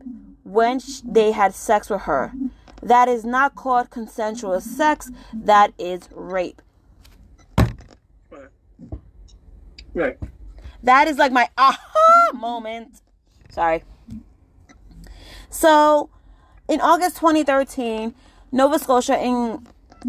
when they had sex with her. That is not called consensual sex, that is rape. Right. right. That is like my aha moment. Sorry. So, in August 2013, Nova Scotia in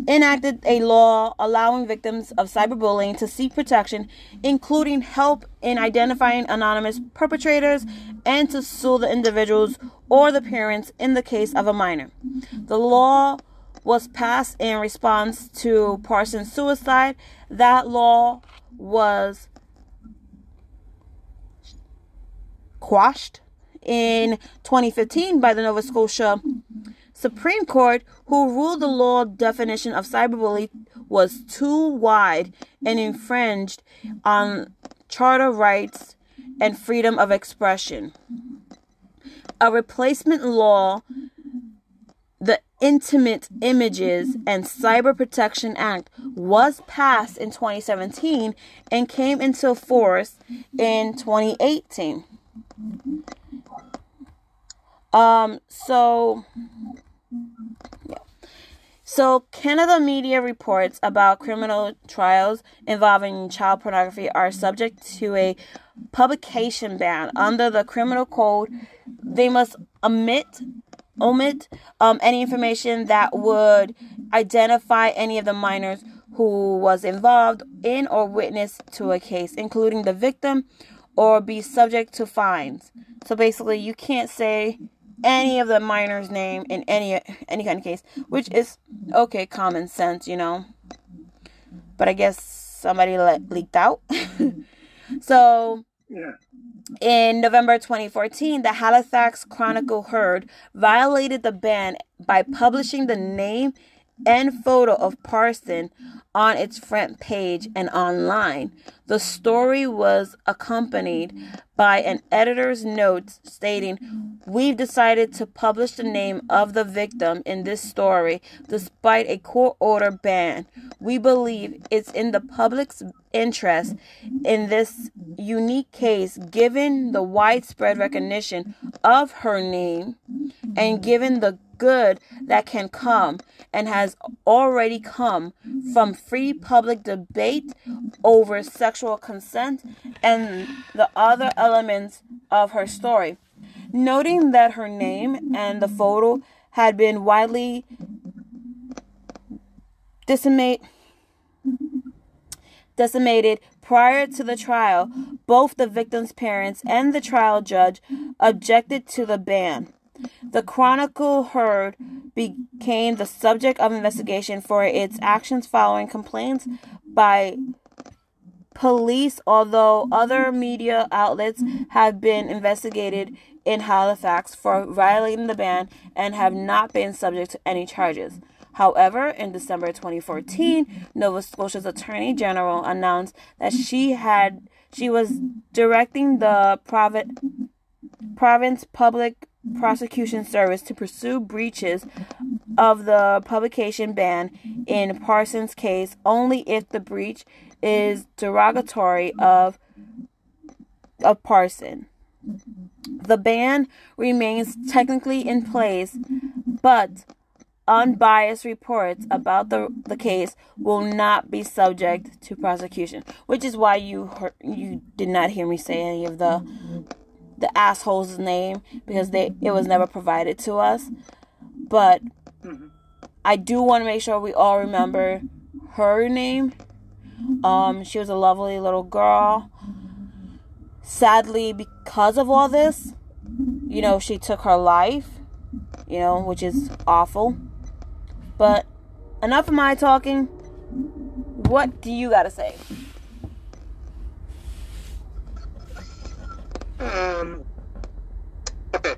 enacted a law allowing victims of cyberbullying to seek protection, including help in identifying anonymous perpetrators and to sue the individuals or the parents in the case of a minor. The law was passed in response to Parsons' suicide. That law was quashed in 2015 by the Nova Scotia Supreme Court, who ruled the law definition of cyberbullying was too wide and infringed on charter rights and freedom of expression. A replacement law, the Intimate Images and Cyber Protection Act, was passed in 2017 and came into force in 2018. Um, so yeah. So, Canada media reports about criminal trials involving child pornography are subject to a publication ban under the criminal code. They must omit omit um, any information that would identify any of the minors who was involved in or witness to a case, including the victim, or be subject to fines. So basically, you can't say any of the minor's name in any any kind of case, which is okay, common sense, you know. But I guess somebody let leaked out. (laughs) so yeah. In November 2014, the Halifax Chronicle Herald violated the ban by publishing the name and photo of Parson on its front page and online. The story was accompanied by an editor's note stating, We've decided to publish the name of the victim in this story despite a court order ban. We believe it's in the public's interest in this unique case, given the widespread recognition of her name and given the good that can come and has already come from free public debate over sexual consent and the other elements of her story. Noting that her name and the photo had been widely decimate, decimated prior to the trial, both the victim's parents and the trial judge objected to the ban. The Chronicle Herald became the subject of investigation for its actions following complaints by police, although other media outlets have been investigated in Halifax for violating the ban and have not been subject to any charges. However, in December 2014, Nova Scotia's Attorney General announced that she had she was directing the private province public prosecution service to pursue breaches of the publication ban in Parsons' case only if the breach is derogatory of of Parson. The ban remains technically in place, but unbiased reports about the, the case will not be subject to prosecution, which is why you heard, you did not hear me say any of the the asshole's name because they it was never provided to us. But I do want to make sure we all remember her name. Um, she was a lovely little girl. Sadly, because of all this, you know, she took her life, you know, which is awful. But enough of my talking. What do you got to say? Um, okay.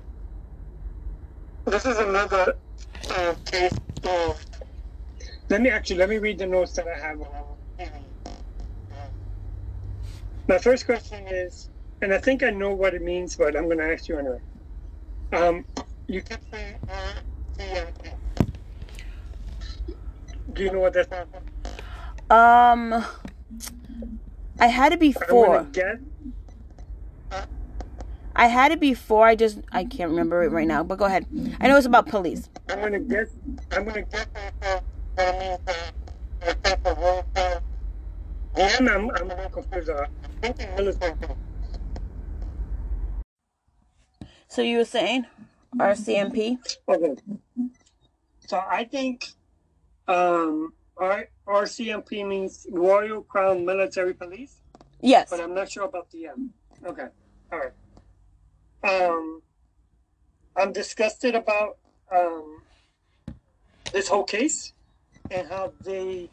This is another uh, case of. Let me actually let me read the notes that I have. My first question is, and I think I know what it means, but I'm going to ask you anyway. Um, you kept saying RCMP. Do you know what that's? Um, I had it I'm before. get. I had it before. I just I can't remember it right now. But go ahead. I know it's about police. I'm to guess. I'm to guess. uh, what uh, uh, I'm, I'm a little confused. Uh. So you were saying RCMP? Okay. So I think um, R- RCMP means Royal Crown Military Police, Yes. but I'm not sure about the M. Okay. All right. Um, I'm disgusted about um, this whole case and how they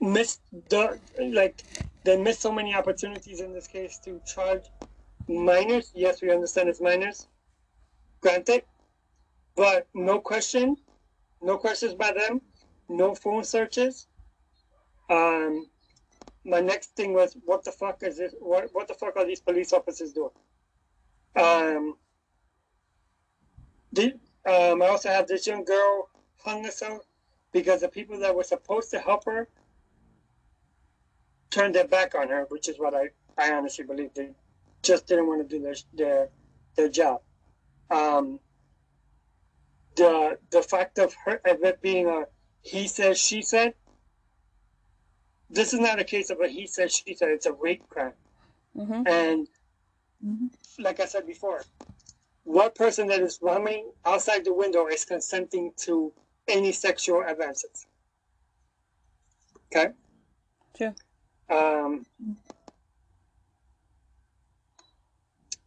missed the like they missed so many opportunities in this case to charge minors. Yes, we understand it's minors. Granted, but no question, no questions by them, no phone searches. Um, my next thing was, what the fuck is this? What what the fuck are these police officers doing? Um, the, um, I also have this young girl hung herself because the people that were supposed to help her turned their back on her, which is what I, I honestly believe they just didn't want to do their their their job. Um, the the fact of her of it being a he said she said. This is not a case of a he said she said. It's a rape crime, hmm and like I said before, what person that is roaming outside the window is consenting to any sexual advances? Okay. True. Um,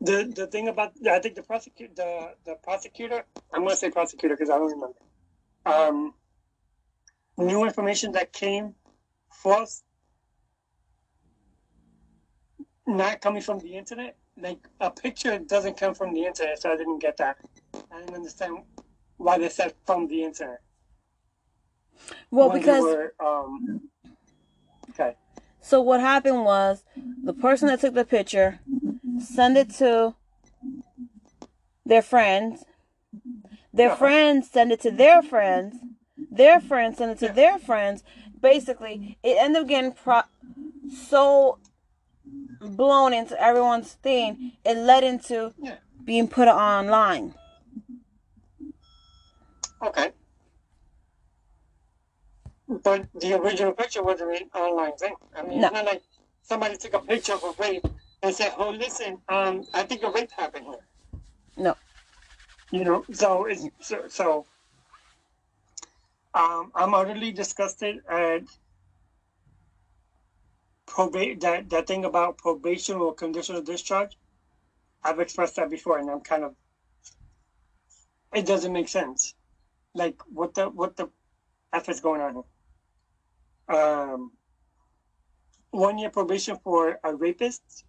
the the thing about I think the prosecutor the the prosecutor I'm gonna say prosecutor because I don't remember. Um, new information that came forth, not coming from the internet. Like a picture doesn't come from the internet, so I didn't get that. I didn't understand why they said from the internet. Well, when because were, um, okay, so what happened was the person that took the picture sent it to their friends. Their Uh-huh. friends send it to their friends. Their friends send it to their friends. Basically, it ended up getting pro- so blown into everyone's thing. It led into yeah, being put online. okay. But the original picture wasn't an online thing. I mean, No. it's not like somebody took a picture of a rape and said, "Oh, listen, um, I think a rape happened here." No. You know, so it's so. so um, I'm utterly disgusted at probate that that thing about probation or conditional discharge. I've expressed that before, and I'm kind of. It doesn't make sense. Like what the what the f is going on here? Um, one year probation for a rapist.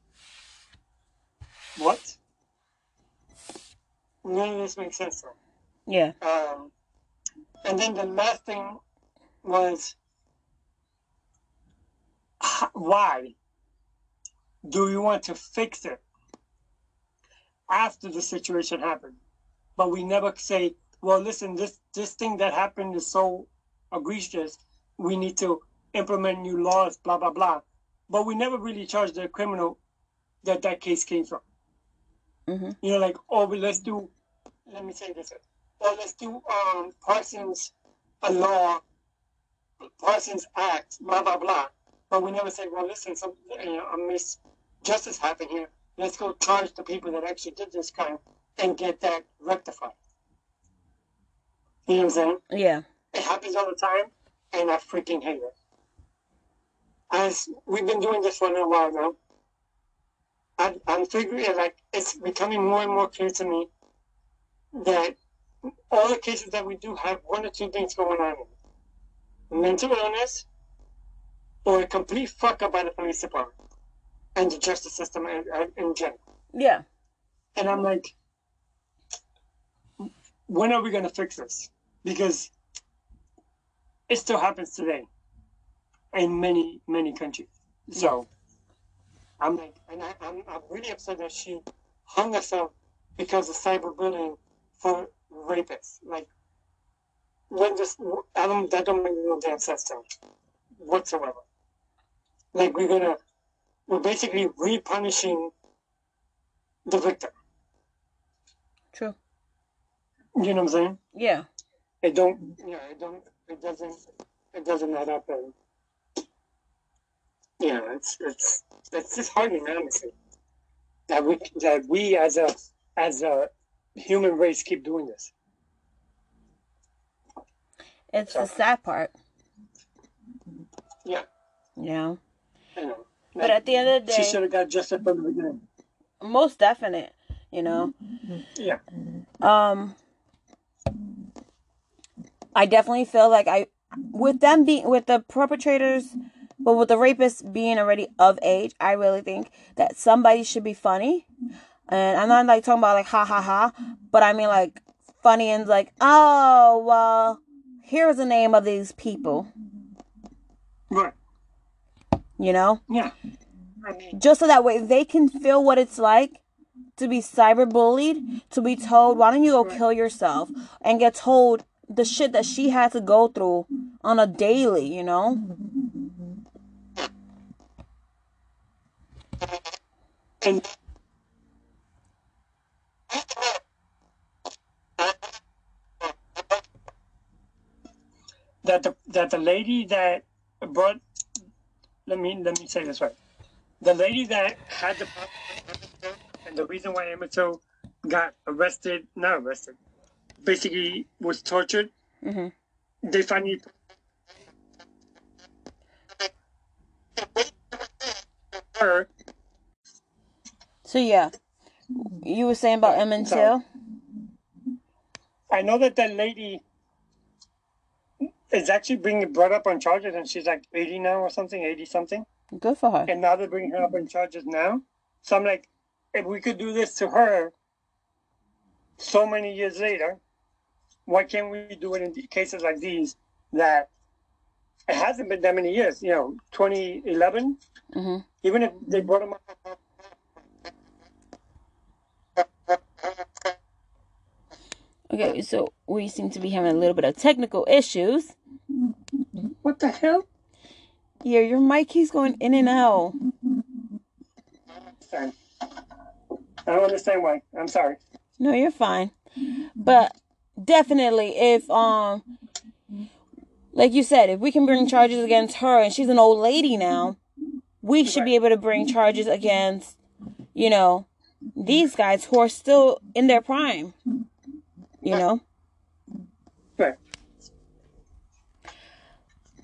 What? None of this makes sense me. Yeah. Um, and then the last thing was why do we want to fix it after the situation happened? But we never say, well, listen, this, this thing that happened is so egregious, we need to implement new laws, blah, blah, blah. But we never really charge the criminal that that case came from. hmm You know, like, oh, let's do, let me say this, or let's do um, Parsons a law, Parsons Act, blah, blah, blah. But we never say, well, listen, some, you know, a misjustice happened here. Let's go charge the people that actually did this crime and get that rectified. You know what I'm saying? Yeah. It happens all the time, and I freaking hate it. As we've been doing this for a little while now, I'm, I'm figuring like it's becoming more and more clear to me that all the cases that we do have one or two things going on: mental illness, or a complete fuck up by the police department and the justice system in, uh, in general. Yeah. And I'm like, when are we going to fix this? Because it still happens today in many, many countries. So I'm like, and I, I'm, I'm really upset that she hung herself because of cyberbullying for rapists. Like, when just, I don't, that don't make no damn sense to me whatsoever. Like, we're gonna, we're basically re-punishing the victim. True. You know what I'm saying? Yeah. It don't. Yeah, it don't. It doesn't. It doesn't add up, and yeah, it's it's it's disheartening, honestly. That we that we as a as a human race keep doing this. It's the sad part. Yeah, you know. But at the end of the day, she should have got justice from the beginning. most definite. You know. Yeah, Um. I definitely feel like I, with them being with the perpetrators, but with the rapists being already of age, I really think that somebody should be funny, and I'm not like talking about like ha ha ha, but I mean like funny and like oh well, here's the name of these people, right. you know. Yeah, I mean, just so that way they can feel what it's like to be cyberbullied, to be told, why don't you go kill yourself, and get told the shit that she had to go through on a daily, you know? and that the that the lady that brought let me let me say this right. The lady that had the problem with Emmett Till, and the reason why Till got arrested, not arrested, basically was tortured. Mhm. They finally her So yeah, you were saying about Emmett So-? I know that that lady is actually being brought up on charges, and she's like 80 now or something, 80 something. Good for her. And now they're bringing her up on charges now. So I'm like, if we could do this to her so many years later, why can't we do it in cases like these that it hasn't been that many years. You know, 2011. hmm Even if they brought him up, Okay, so we seem to be having a little bit of technical issues. what the hell? Yeah, your mic keeps going in and out. Sorry. I don't understand why. I'm sorry. No, you're fine. But definitely, if um, like you said, if we can bring charges against her, and she's an old lady now, we should be able to bring charges against, you know, these guys who are still in their prime. You know. Right.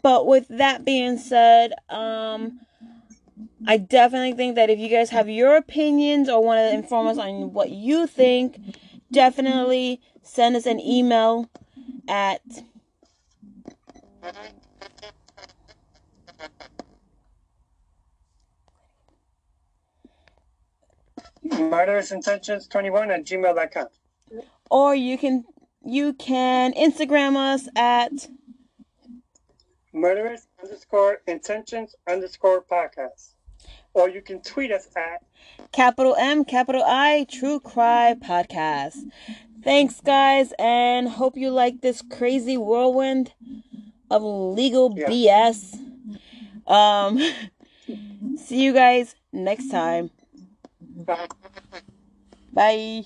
But with that being said, um, I definitely think that if you guys have your opinions or want to inform us on what you think, definitely send us an email at Murderous intentions 21 at gmail.com. or you can you can Instagram us at Murderous underscore intentions underscore podcast. Or you can tweet us at capital M capital I True Cry Podcast. Thanks guys and hope you like this crazy whirlwind of legal Yeah. BS. Um (laughs) see you guys next time. Bye. Bye.